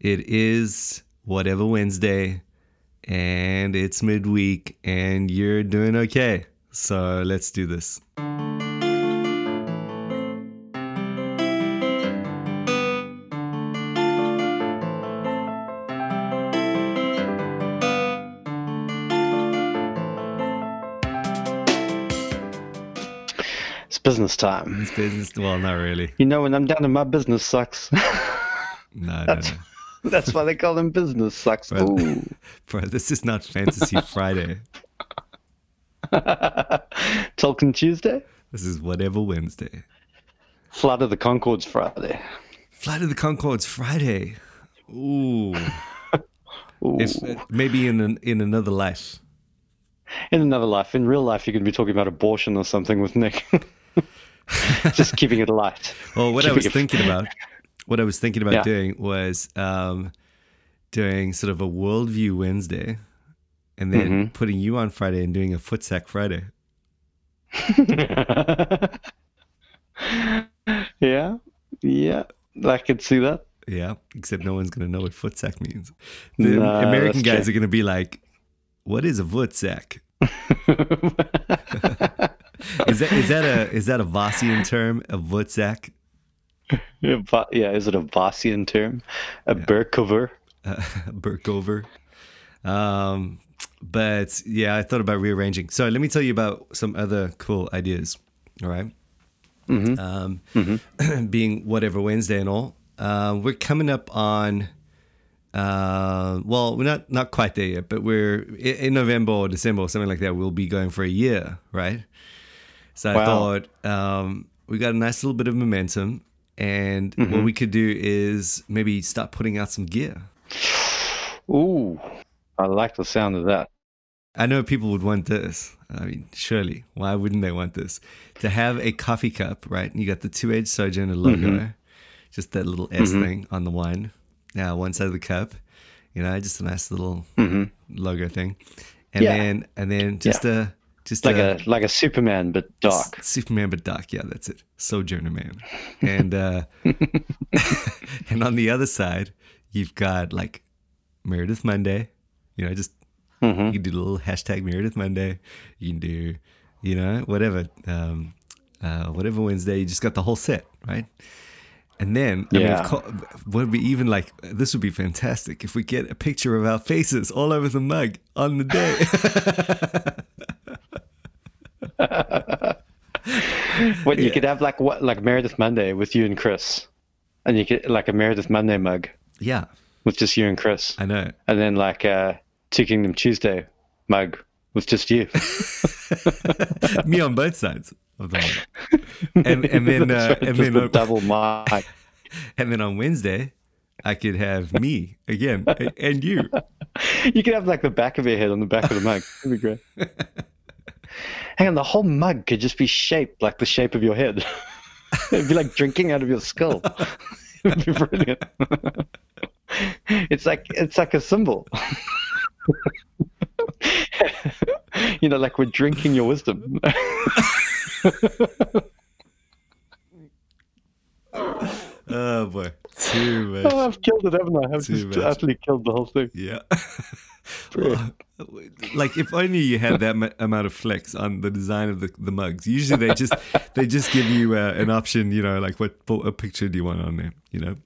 It is whatever Wednesday, and it's midweek, and you're doing okay. So let's do this. It's business time. It's business. Well, not really. You know, when I'm down in my business sucks. No, no, no. That's why they call them business sucks. Well- Bro, this is not Fantasy Friday. Tolkien Tuesday? This is whatever Wednesday. Flood of the Conchords Friday. Flight of the Conchords Friday. Ooh. Ooh. If uh, maybe in an, in another life. In another life, in real life, you could be talking about abortion or something with Nick. Just keeping it light. Well, what I Keeping was it- thinking about, what I was thinking about Yeah. doing was um, doing sort of a worldview Wednesday, and then Mhm. putting you on Friday and doing a foot sack Friday. yeah, yeah, I could see that. Yeah, except no one's gonna know what foot sack means. The Nah, American guys true. are gonna be like, "What is a foot sack? Is that is that a is that a Vossian term? A foot sack? yeah, yeah, is it a Vossian term? A Berkover? uh, Burkover. Um, but yeah, I thought about rearranging. So let me tell you about some other cool ideas. All right? Um, being whatever Wednesday and all, uh, we're coming up on. Uh, well, we're not not quite there yet, but we're in November or December or something like that. We'll be going for a year, right? So I thought um, we got a nice little bit of momentum, and what mm-hmm. we could do is maybe start putting out some gear. Ooh, I like the sound of that. I know people would want this. I mean, surely, why wouldn't they want this? To have a coffee cup, right? And you got the two-edged Sojourner logo, mm-hmm. just that little S mm-hmm. thing on the one, now one side of the cup. You know, just a nice little logo thing, and Yeah. then and then just a just Like a, a like a Superman, but dark. Superman, but dark. Yeah, that's it. Sojourner Man, and uh, and on the other side, you've got like Meredith Monday. You know, just Mhm. you can do the little hashtag Meredith Monday. You can do, you know, whatever, um, uh, whatever Wednesday. You just got the whole set, right? And then, I mean, Yeah. of course, would be even like this would be fantastic if we get a picture of our faces all over the mug on the day. What you could have like what like Meredith Monday with you and Chris, and you could like a Meredith Monday mug yeah, with just you and Chris, I know. and then like a Two Kingdom Tuesday mug with just you. Me on both sides of the mug. And and then uh, and then a on, double mic. and then on Wednesday, I could have me again and you. You could have like the back of your head on the back of the mug. That'd be great. Hang on, the whole mug could just be shaped like the shape of your head. It'd be like drinking out of your skull. It'd be brilliant. it's like it's like a symbol. you know, like we're drinking your wisdom. Oh boy, too much. oh, I've killed it, haven't I? I've Too just much. utterly killed the whole thing. Yeah. Well, like if only you had that m- amount of flex on the design of the, the mugs. Usually they just they just give you uh, an option. You know, like what, what a picture do you want on there? You know.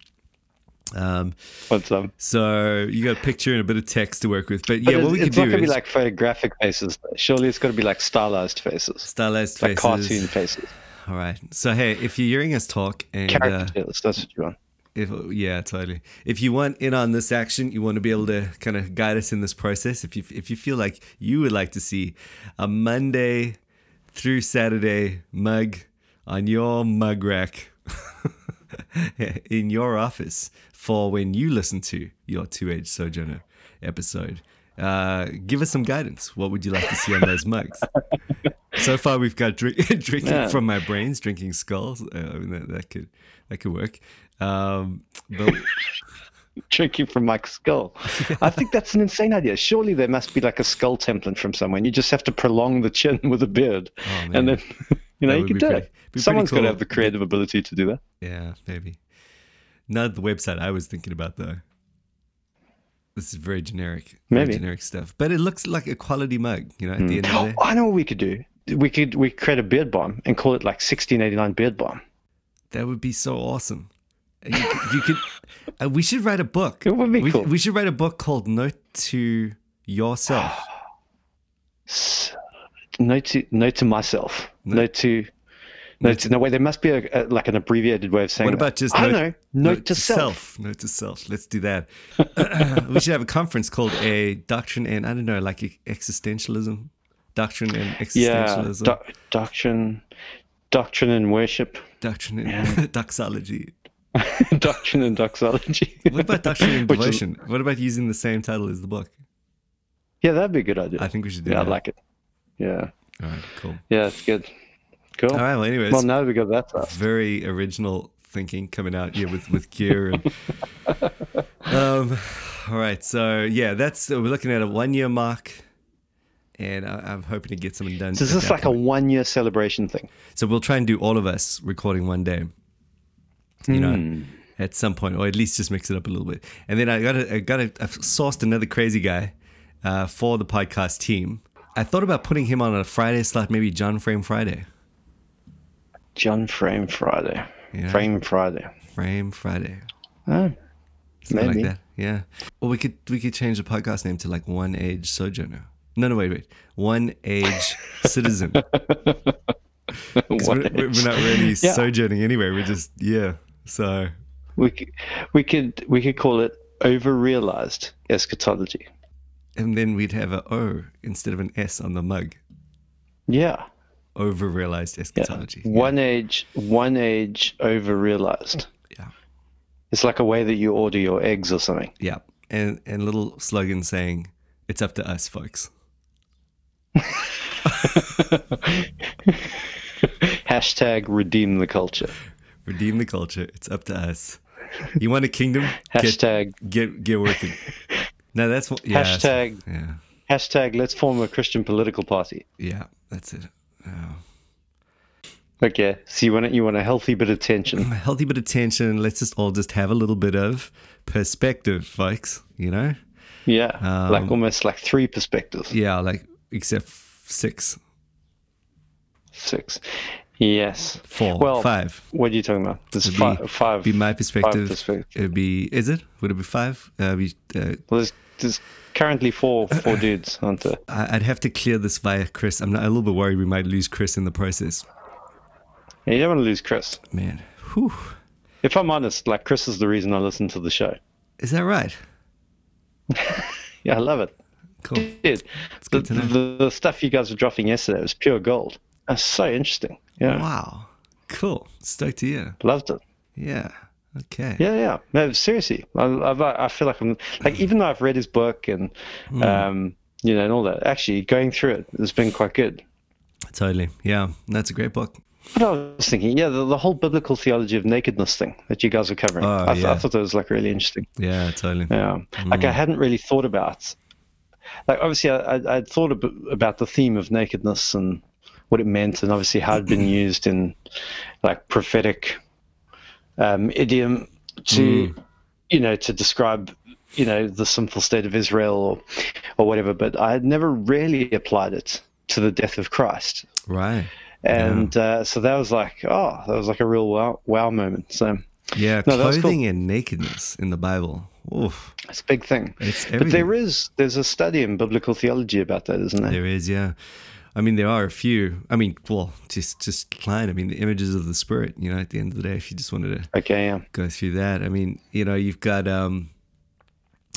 Um, What's um? so you got a picture and a bit of text to work with, but But yeah, it's, what we could it's not do gonna is be like photographic faces. Surely it's got to be like stylized faces, stylized like faces. cartoon faces, All right. So hey, if you're hearing us talk and uh. That's what you want. If, yeah, totally. If you want in on this action, you want to be able to kind of guide us in this process. If you if you feel like you would like to see a Monday through Saturday mug on your mug rack in your office for when you listen to your two age sojourner episode, uh, give us some guidance. What would you like to see on those mugs? so far, we've got drink, drinking Yeah. from my brains, drinking skulls. Uh, I mean, that, that could that could work. Um, but Drinking from Mike's skull. I think that's an insane idea. Surely there must be like a skull template from somewhere. And you just have to prolong the chin with a beard, man. and then you know That you can do pretty- it. Someone's Someone's got cool. to have the creative ability to do that. yeah, maybe not the website I was thinking about though. This is very generic. Very Maybe. generic stuff. But it looks like a quality mug, you know, at the end of the Oh, day. I know what we could do. We could we create a beard bomb and call it like 1689 beard bomb. That would be so awesome. You could, you could uh, we should write a book. It would be we, cool. we should write a book called Note to Yourself. Note to note to myself. Note to note to no way. There must be a, a like an abbreviated way of saying. What that. about just I don't know. Note, to, self. Note to self. Let's do that. we should have a conference called a doctrine and I don't know, like existentialism, doctrine and Yeah, existentialism, doctrine, doctrine and worship, doctrine and doxology. doctrine and doxology. What about doctrine and is- What about using the same title as the book? Yeah, that'd be a good idea. I think we should do yeah, I like it. Yeah, All right, cool. yeah, it's good. Cool. All right. Well, anyways, Well, now we got that very original thinking coming out here with with gear and. um, all right. So yeah, that's we're looking at a one year mark, and I, I'm hoping to get something done. So is this that like a one year celebration thing? So we'll try and do all of us recording one day. You know, Hmm. at some point, or at least just mix it up a little bit. And then I got to, I got to, I've sourced another crazy guy uh, for the podcast team. I thought about putting him on a Friday slot, maybe John Frame Friday. John Frame Friday. Yeah. Frame Friday. Frame Friday. Oh, Something Maybe. like that. Yeah. Or we could we could change the podcast name to like One Age Sojourner. No, no, wait, wait. One Age Citizen. we're, we're not really Yeah. sojourning anyway. We're just yeah. So we could, we could we could call it over realized eschatology. and then we'd have a O instead of an S on the mug. Yeah. Over realized eschatology. Yeah. One age one age over realized. Yeah. It's like a way that you order your eggs or something. Yeah. And and little slogan saying, "It's up to us, folks." Hashtag redeem the culture. Redeem the culture. It's up to us. You want a kingdom? Hashtag get get working. No, that's what. Yeah, Hashtag- Yeah. hashtag let's form a Christian political party. Yeah. That's it. Oh. Okay. So you want a, you want a healthy bit of tension. A healthy bit of tension. Let's just all just have a little bit of perspective, folks. You know? Yeah. Um, like almost like three perspectives. Yeah. Like except six, Six. Yes. four, Well, five. What are you talking about? It'd five. be- five. Be my perspective. perspectives. It'd be. Is it? Would it be five? Uh, be, uh, Well, there's, there's currently four four dudes, aren't there? I'd have to clear this via Chris. I'm not, a little bit worried we might lose Chris in the process. Yeah, you don't want to lose Chris. Man, whew. If I'm honest, like Chris is the reason I listen to the show. Is that right? Yeah, I love it. Cool. Dude, the, good to know. the, the stuff you guys were dropping yesterday was pure gold. That's so interesting. Yeah, Wow. Cool. Stoked to hear. loved it. Yeah. Okay. Yeah, yeah. No, seriously, I, I, I feel like I'm like even though I've read his book and Hmm. um, you know, and all that. Actually, going through it has been quite good. Totally. Yeah. That's a great book. But I was thinking, yeah, the, the whole biblical theology of nakedness thing that you guys were covering. Oh, I, th- yeah. I thought that was like really interesting. Yeah. Totally. Yeah, like I hadn't really thought about. Like obviously, I, I, I'd thought ab- about the theme of nakedness and what it meant, and obviously how it'd been used in like prophetic um, idiom to, you know, to describe, you know, the sinful state of Israel or, or whatever. But I had never really applied it to the death of Christ, Right. and uh, so that was like, oh, that was like a real wow, wow moment. So Yeah. No, clothing and nakedness in the Bible. Oof. it's a big thing. It's But there is there's a study in biblical theology about that, isn't there? There is, yeah. I mean, there are a few. I mean, well, just just Kline. I mean, the images of the spirit. You know, at the end of the day, if you just wanted to Okay, yeah. go through that, I mean, you know, you've got. um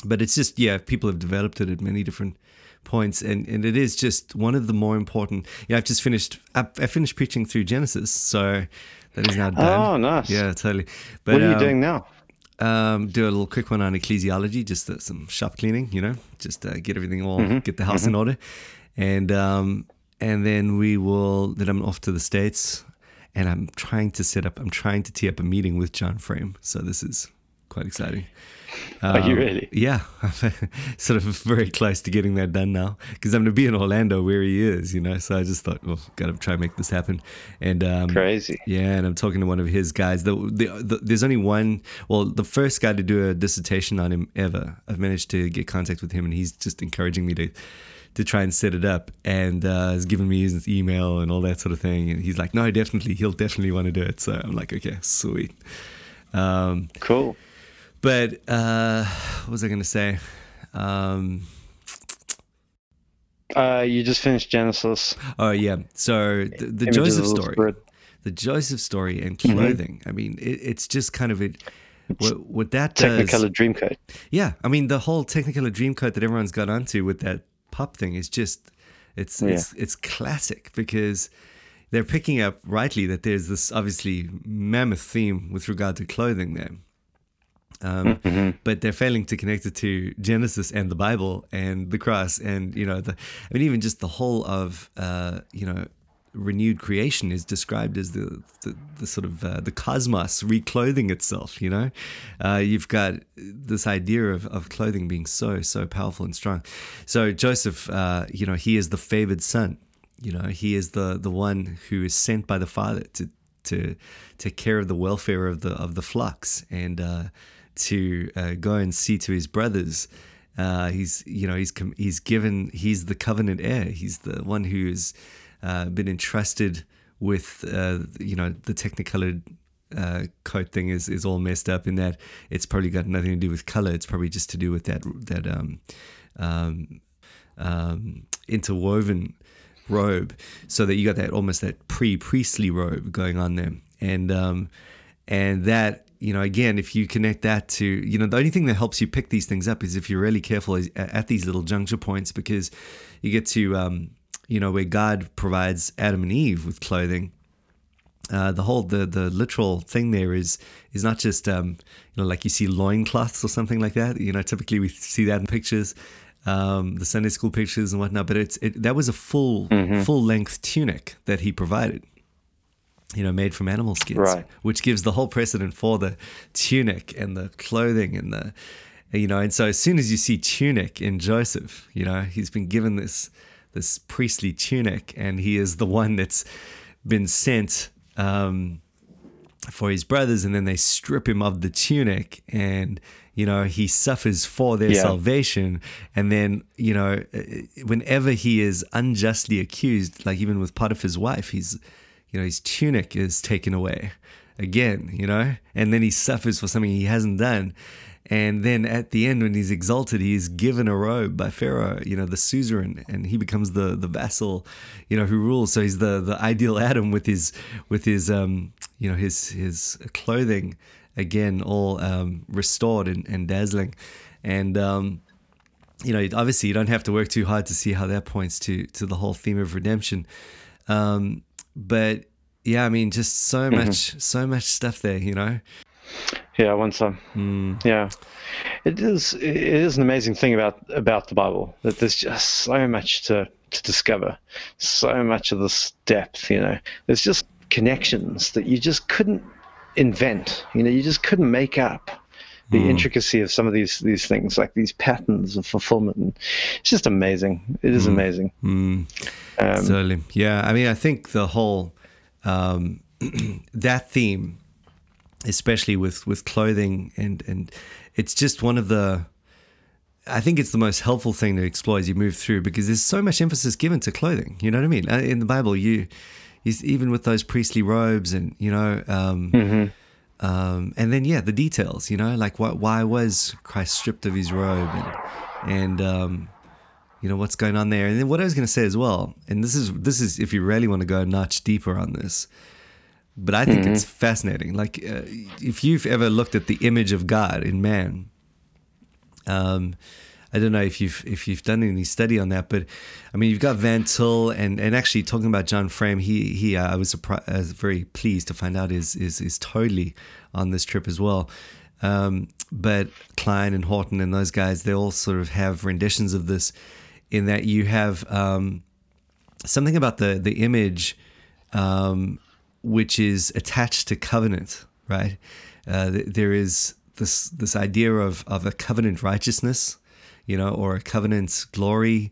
But it's just, yeah, people have developed it at many different points, and and it is just one of the more important. Yeah, I've just finished. I, I finished preaching through Genesis, so that is now done. Oh, nice. Yeah, totally. But What are you um, doing now? um, do a little quick one on ecclesiology, just uh, some shop cleaning, you know, just uh, get everything all, Mm-hmm. get the house in order, and um, and then we will. Then I'm off to the states, and I'm trying to set up. I'm trying to tee up a meeting with John Frame. So this is quite exciting. Are you Um, really? Yeah, I'm sort of very close to getting that done now because I'm going to be in Orlando where he is, you know. So I just thought, well, got to try and make this happen. And um, Crazy. yeah, and I'm talking to one of his guys. The, the, the, there's only one. Well, the first guy to do a dissertation on him ever. I've managed to get contact with him, and he's just encouraging me to to try and set it up. And uh, has given me his email and all that sort of thing. And he's like, no, definitely, he'll definitely want to do it. So I'm like, okay, sweet. Um, Cool. but uh, what was I going to say? Um, Uh, you just finished Genesis. oh yeah, so the, the Joseph story. Spirit. the Joseph story and Mm-hmm. clothing. I mean, it, it's just kind of it. What, what that does, Technicolor Dreamcoat. yeah. I mean, the whole Technicolor Dreamcoat that everyone's got onto with that pop thing is just, it's it's it's classic because they're picking up rightly that there's this obviously mammoth theme with regard to clothing there. Um, Mm-hmm. But they're failing to connect it to Genesis and the Bible and the cross and you know the I mean even just the whole of uh, you know renewed creation is described as the the, the sort of uh, the cosmos reclothing itself. You know, uh, you've got this idea of, of clothing being so so powerful and strong. So Joseph, uh, you know, he is the favored son. You know, he is the the one who is sent by the father to to take care of the welfare of the of the flocks and uh, to uh, go and see to his brothers. Uh, he's you know he's he's given he's the covenant heir. He's the one who's uh, been entrusted with uh, you know the technicolor uh, coat thing is is all messed up in that it's probably got nothing to do with color. It's probably just to do with that that um, um, um, interwoven robe, so that you got that almost that pre priestly robe going on there, and um, and that you know again if you connect that to you know the only thing that helps you pick these things up is if you're really careful at these little juncture points because you get to um, you know where God provides Adam and Eve with clothing uh, the whole the the literal thing there is is not just um, you know like you see loincloths or something like that. You know, typically we see that in pictures, um, the Sunday school pictures and whatnot. But it's it, that was a full full length tunic that he provided. You know, made from animal skins, Right. which gives the whole precedent for the tunic and the clothing and the you know. And so as soon as you see tunic in Joseph, you know he's been given this this priestly tunic, and he is the one that's been sent um, for his brothers, and then they strip him of the tunic, and you know he suffers for their Yeah. salvation, and then you know uh, whenever he is unjustly accused, like even with Potiphar's wife, he's you know his tunic is taken away again, you know, and then he suffers for something he hasn't done. And then at the end, when he's exalted, he is given a robe by Pharaoh, you know, the suzerain, and he becomes the the vassal, you know, who rules. So he's the the ideal Adam with his with his um you know his his clothing again all um, restored and, and dazzling, and um, you know obviously you don't have to work too hard to see how that points to to the whole theme of redemption. Um, but yeah, I mean, just so much so much stuff there, you know. Yeah, once I, yeah, it is. It is an amazing thing about about the Bible that there's just so much to to discover, so much of this depth. You know, there's just connections that you just couldn't invent. You know, you just couldn't make up the intricacy of some of these these things, like these patterns of fulfillment. It's just amazing. It is amazing. Um, Totally. Yeah. I mean, I think the whole um, that theme, especially with with clothing and and it's just one of the. I think it's the most helpful thing to explore as you move through because there's so much emphasis given to clothing. You know what I mean? Uh, In the Bible, you, you even with those priestly robes and you know, um, um, and then yeah, the details. You know, like why why was Christ stripped of his robe and and um, you know what's going on there and then what i was going to say as well and this is this is if you really want to go a notch deeper on this but i think it's fascinating like uh, if you've ever looked at the image of god in man um I don't know if you've if you've done any study on that, but I mean you've got Van Til and and actually talking about John Frame, he he uh, I was surprised, was very pleased to find out is is is totally on this trip as well. Um, but Kline and Horton and those guys, they all sort of have renditions of this, in that you have um, something about the the image, um, which is attached to covenant, right? Uh, th- there is this this idea of of a covenant righteousness, you know, or a covenant glory,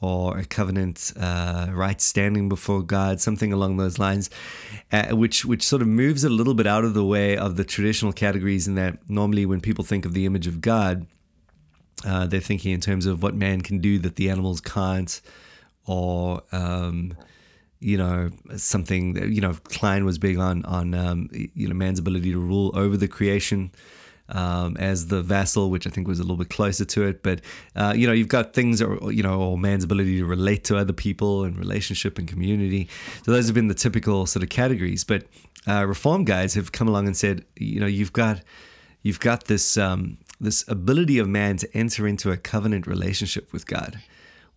or a covenant uh, right standing before God, something along those lines, uh, which which sort of moves a little bit out of the way of the traditional categories. In that normally when people think of the image of God, uh, they're thinking in terms of what man can do that the animals can't, or um, you know something. That, you know, Kline was big on on um, you know man's ability to rule over the creation. Um, as the vassal, which I think was a little bit closer to it. But uh, you know, you've got things, or you know, or man's ability to relate to other people and relationship and community. So those have been the typical sort of categories. But uh, reform guys have come along and said, you know, you've got you've got this um, this ability of man to enter into a covenant relationship with God,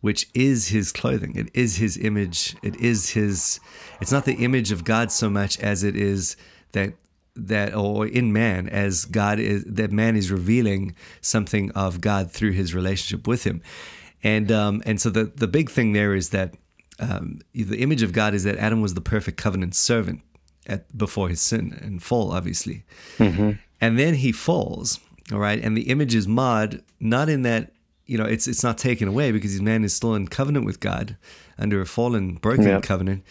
which is his clothing. It is his image. It is his. It's not the image of God so much as it is that that or in man as God is that man is revealing something of God through his relationship with him. And um, and so the the big thing there is that um, the image of God is that Adam was the perfect covenant servant at before his sin and fall, obviously. Mm-hmm. And then he falls, all right, and the image is marred not in that you know it's it's not taken away because his man is still in covenant with God under a fallen, broken covenant.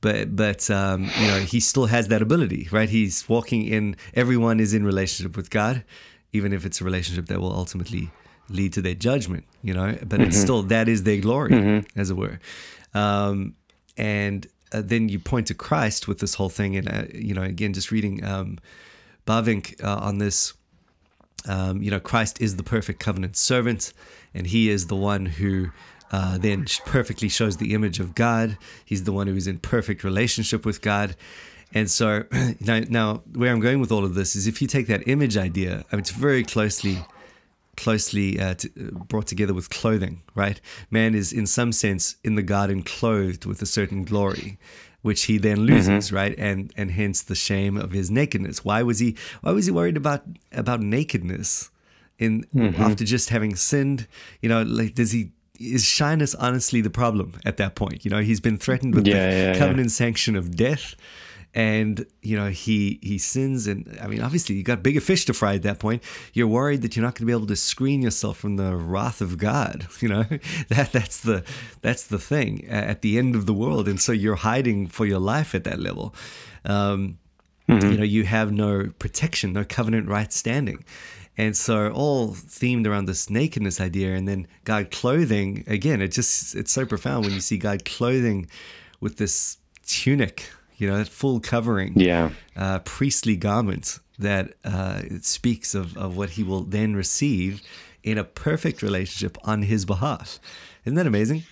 But but um, you know he still has that ability, right? He's walking in. Everyone is in relationship with God, even if it's a relationship that will ultimately lead to their judgment. You know, but it's still that is their glory, as it were. Um, and uh, then you point to Christ with this whole thing, and uh, you know, again, just reading um, Bavinck uh, on this um, you know, Christ is the perfect covenant servant, and he is the one who uh, then perfectly shows the image of God. He's the one who is in perfect relationship with God. And so now, now where I'm going with all of this is if you take that image idea, I mean, it's very closely closely uh, t- brought together with clothing, right? Man is in some sense in the garden clothed with a certain glory, which he then loses, mm-hmm. right? And and hence the shame of his nakedness. Why was he why was he worried about about nakedness in mm-hmm. after just having sinned? You know, like does he is shyness honestly the problem at that point? You know, he's been threatened with Yeah, the yeah, yeah. covenant sanction of death. And you know he he sins, and I mean, obviously, you got bigger fish to fry at that point. You're worried that you're not going to be able to screen yourself from the wrath of God. You know that that's the that's the thing at the end of the world, and so you're hiding for your life at that level. Um, You know, you have no protection, no covenant right standing. And so all themed around this nakedness idea and then God clothing, again, it just it's so profound when you see God clothing with this tunic, you know, that full covering, Yeah. uh, priestly garments that uh, it speaks of, of what he will then receive in a perfect relationship on his behalf. Isn't that amazing?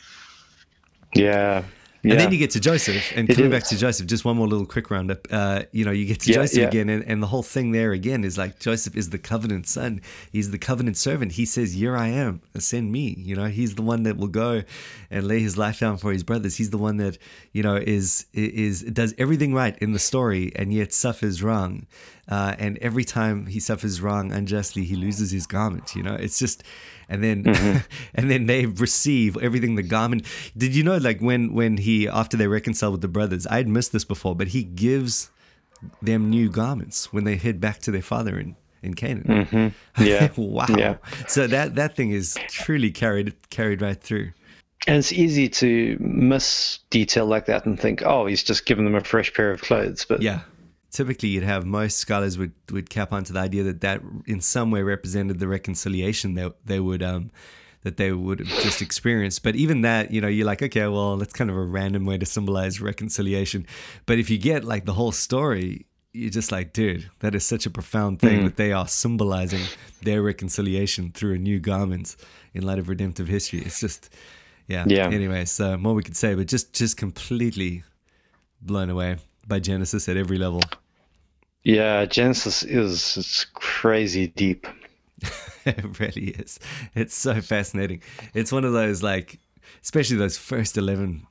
Yeah. Yeah. And then you get to Joseph, and It coming is. back to Joseph, just one more little quick roundup. Uh, you know, you get to Yeah, Joseph yeah. again, and, and the whole thing there again is like Joseph is the covenant son. He's the covenant servant. He says, "Here I am, send me." You know, he's the one that will go and lay his life down for his brothers. He's the one that you know is is does everything right in the story, and yet suffers wrong. Uh, and every time he suffers wrong unjustly, he loses his garment. You know, it's just, and then and then they receive everything the garment. Did you know, like when when he after they reconcile with the brothers, I had missed this before, but he gives them new garments when they head back to their father in in Canaan. Yeah. wow. Yeah. So that that thing is truly carried carried right through. And it's easy to miss detail like that and think, oh, he's just given them a fresh pair of clothes. But Yeah. Typically, you'd have most scholars would, would cap onto the idea that that in some way represented the reconciliation that they would um that they would have just experienced. But even that, you know, you're like, okay, well, that's kind of a random way to symbolize reconciliation. But if you get like the whole story, you're just like, dude, that is such a profound thing that they are symbolizing their reconciliation through a new garment in light of redemptive history. It's just, yeah. Yeah. Anyway, so more we could say, but just just completely blown away by Genesis at every level. Yeah, Genesis is it's crazy deep. it really is. It's so fascinating. It's one of those like, especially those first eleven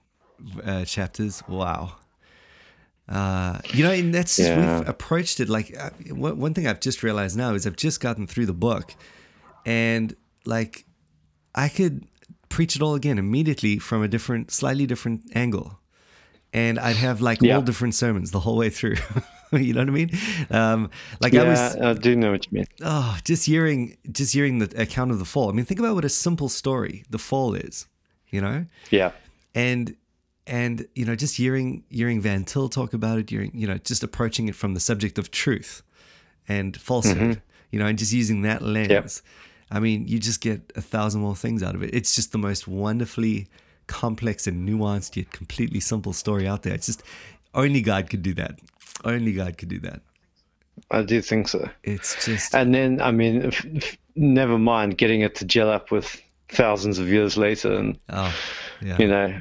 uh, chapters. Wow. Uh, you know, and that's Yeah. we've approached it like uh, one one thing I've just realized now is I've just gotten through the book, and like I could preach it all again immediately from a different, slightly different angle, and I'd have like Yeah. all different sermons the whole way through. you know what I mean? Um, like yeah, I was, I do know what you mean. oh, just hearing, just hearing the account of the fall. I mean, think about what a simple story the fall is, you know, Yeah, and and you know, just hearing hearing Van Til talk about it, hearing you know, just approaching it from the subject of truth and falsehood, you know, and just using that lens. I mean, you just get a thousand more things out of it. It's just the most wonderfully complex and nuanced yet completely simple story out there. It's just only God could do that. Only God could do that. I do think so. It's just And then, I mean, if, if- never mind getting it to gel up with thousands of years later, and oh yeah, you know,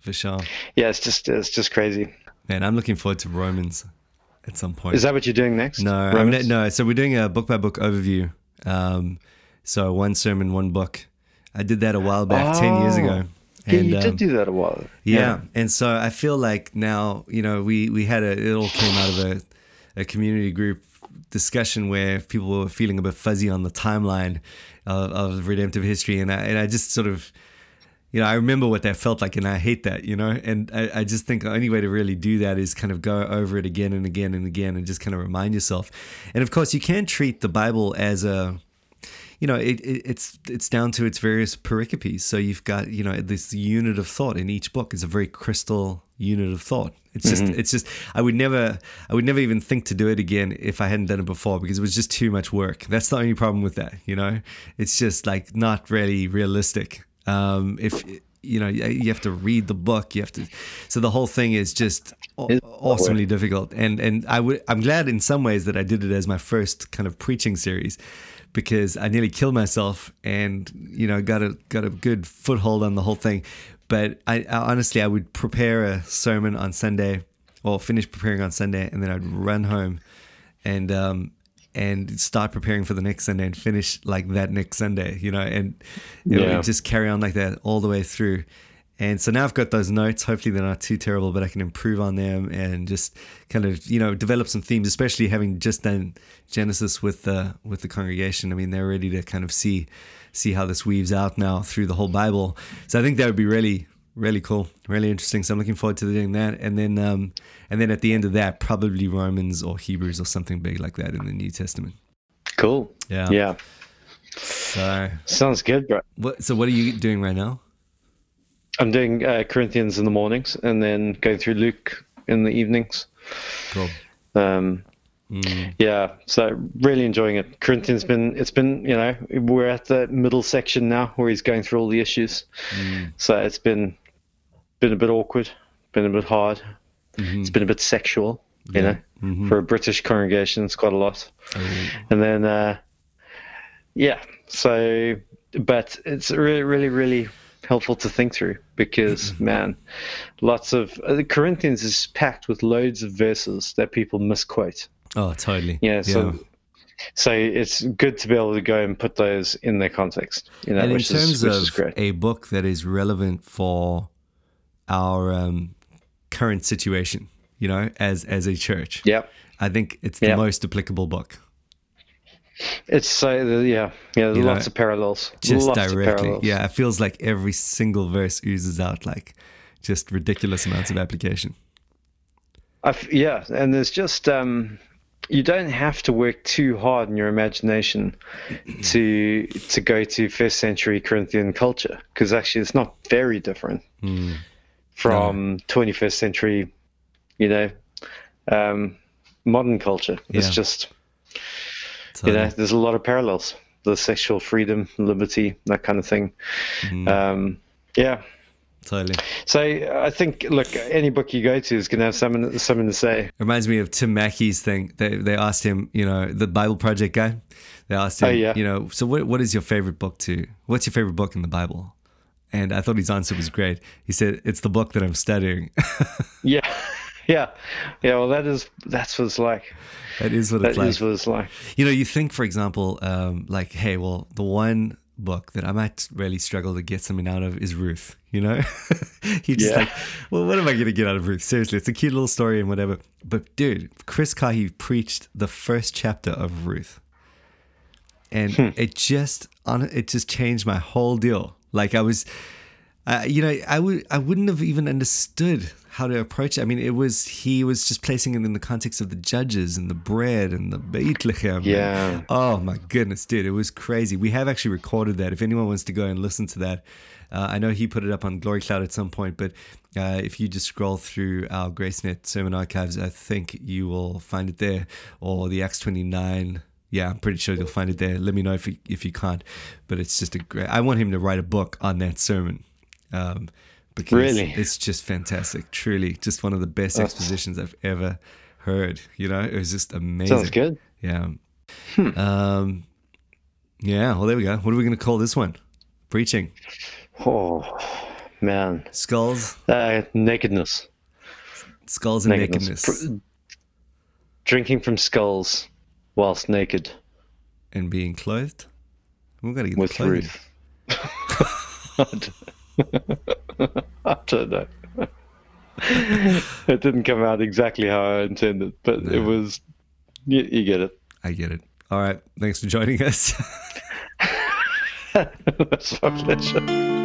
for sure. yeah, it's just it's just crazy. Man, I'm looking forward to Romans at some point. Is that what you're doing next? No, no. So we're doing a book by book overview. Um, so one sermon, one book. I did that a while back, ten years Oh. ago. Yeah, you um, did do that a while. ago. yeah. and so I feel like now, you know, we we had a it all came out of a a community group discussion where people were feeling a bit fuzzy on the timeline of, of redemptive history, and I and I just sort of. You know, I remember what that felt like, and I hate that. You know, and I, I just think the only way to really do that is kind of go over it again and again and again, and just kind of remind yourself. And of course, you can't treat the Bible as a you know, it, it, it's it's down to its various pericopes. So you've got you know this unit of thought in each book is a very crystal unit of thought. It's just it's just I would never I would never even think to do it again if I hadn't done it before because it was just too much work. That's the only problem with that. You know, it's just like not really realistic. Um, if you know you have to read the book, you have to. So the whole thing is just awesomely difficult. And and I would I'm glad in some ways that I did it as my first kind of preaching series because I nearly killed myself and you know got a got a good foothold on the whole thing. But I, I honestly I would prepare a sermon on Sunday or finish preparing on Sunday and then I'd run home and um and start preparing for the next Sunday and finish like that next Sunday, you know, and it Yeah. would just carry on like that all the way through. And so now I've got those notes. Hopefully they're not too terrible, but I can improve on them and just kind of you know develop some themes, especially having just done Genesis with the with the congregation. I mean, they're ready to kind of see see how this weaves out now through the whole Bible. So I think that would be really really cool, really interesting. So I'm looking forward to doing that. And then um and then at the end of that, probably Romans or Hebrews or something big like that in the New Testament. Cool. Yeah. Yeah. So Sounds good, bro. what so what are you doing right now? I'm doing uh, Corinthians in the mornings and then going through Luke in the evenings. Cool. Um, Mm, yeah, so really enjoying it. Corinthians been it's been you know we're at the middle section now where he's going through all the issues. mm, So it's been been a bit awkward, been a bit hard. mhm. It's been a bit sexual, you Yeah. know, Mhm. for a British congregation. It's quite a lot. Oh, And then uh, yeah, so but it's really really really helpful to think through because man, lots of uh, the Corinthians is packed with loads of verses that people misquote. oh, totally. Yeah, so so it's good to be able to go and put those in their context. You know, and in which terms is which is of great. a book that is relevant for our um, current situation, you know, as as a church, Yep, I think it's the Yeah. most applicable book. It's so yeah, yeah. You know, lots of parallels. Just lots directly, parallels. yeah. It feels like every single verse oozes out like just ridiculous amounts of application. I f yeah, and there's just um, you don't have to work too hard in your imagination to to go to first century Corinthian culture because actually it's not very different Mm, from 21st century, you know, um, modern culture. It's Yeah. just totally. you know, there's a lot of parallels. The sexual freedom, liberty, that kind of thing. Mhm, Um, yeah. totally. So I think, look, any book you go to is going to have something something to say. Reminds me of Tim Mackie's thing. They they asked him, you know, the Bible Project guy. They asked him, Oh, yeah. you know, so what what is your favorite book to? What's your favorite book in the Bible? And I thought his answer was great. He said, "It's the book that I'm studying." Yeah, yeah, yeah. Well, that is that's what it's like. that is what That it's is like. what it's like. You know, you think, for example, um, like, hey, well, the one book that I might really struggle to get something out of is Ruth. You know, you just Yeah. like, well, what am I going to get out of Ruth? Seriously, it's a cute little story and whatever. But dude, Chris Kahi preached the first chapter of Ruth, and Hmm. it just on it just changed my whole deal. Like I was. Uh, you know, I would I wouldn't have even understood how to approach it. I mean, it was he was just placing it in the context of the judges and the bread and the Bethlehem. Yeah. oh my goodness, dude, it was crazy. We have actually recorded that. If anyone wants to go and listen to that, uh, I know he put it up on Glory Cloud at some point, but uh, if you just scroll through our GraceNet sermon archives, I think you will find it there, or the Acts twenty nine. Yeah, I'm pretty sure you'll find it there. Let me know if you, if you can't. But it's just a great. I want him to write a book on that sermon. Um, because Really? it's just fantastic. Truly, just one of the best expositions I've ever heard. You know, it was just amazing. Sounds good. Yeah. Um, yeah. Well, there we go. What are we going to call this one? Preaching. Oh, man. Skulls, Uh, nakedness. skulls and Nakedness. nakedness, Drinking from skulls whilst naked and being clothed. We've got to get with. Ruth. I don't know. it didn't come out exactly how I intended, but it was. You, you get it. I get it. All right. Thanks for joining us. That's my pleasure.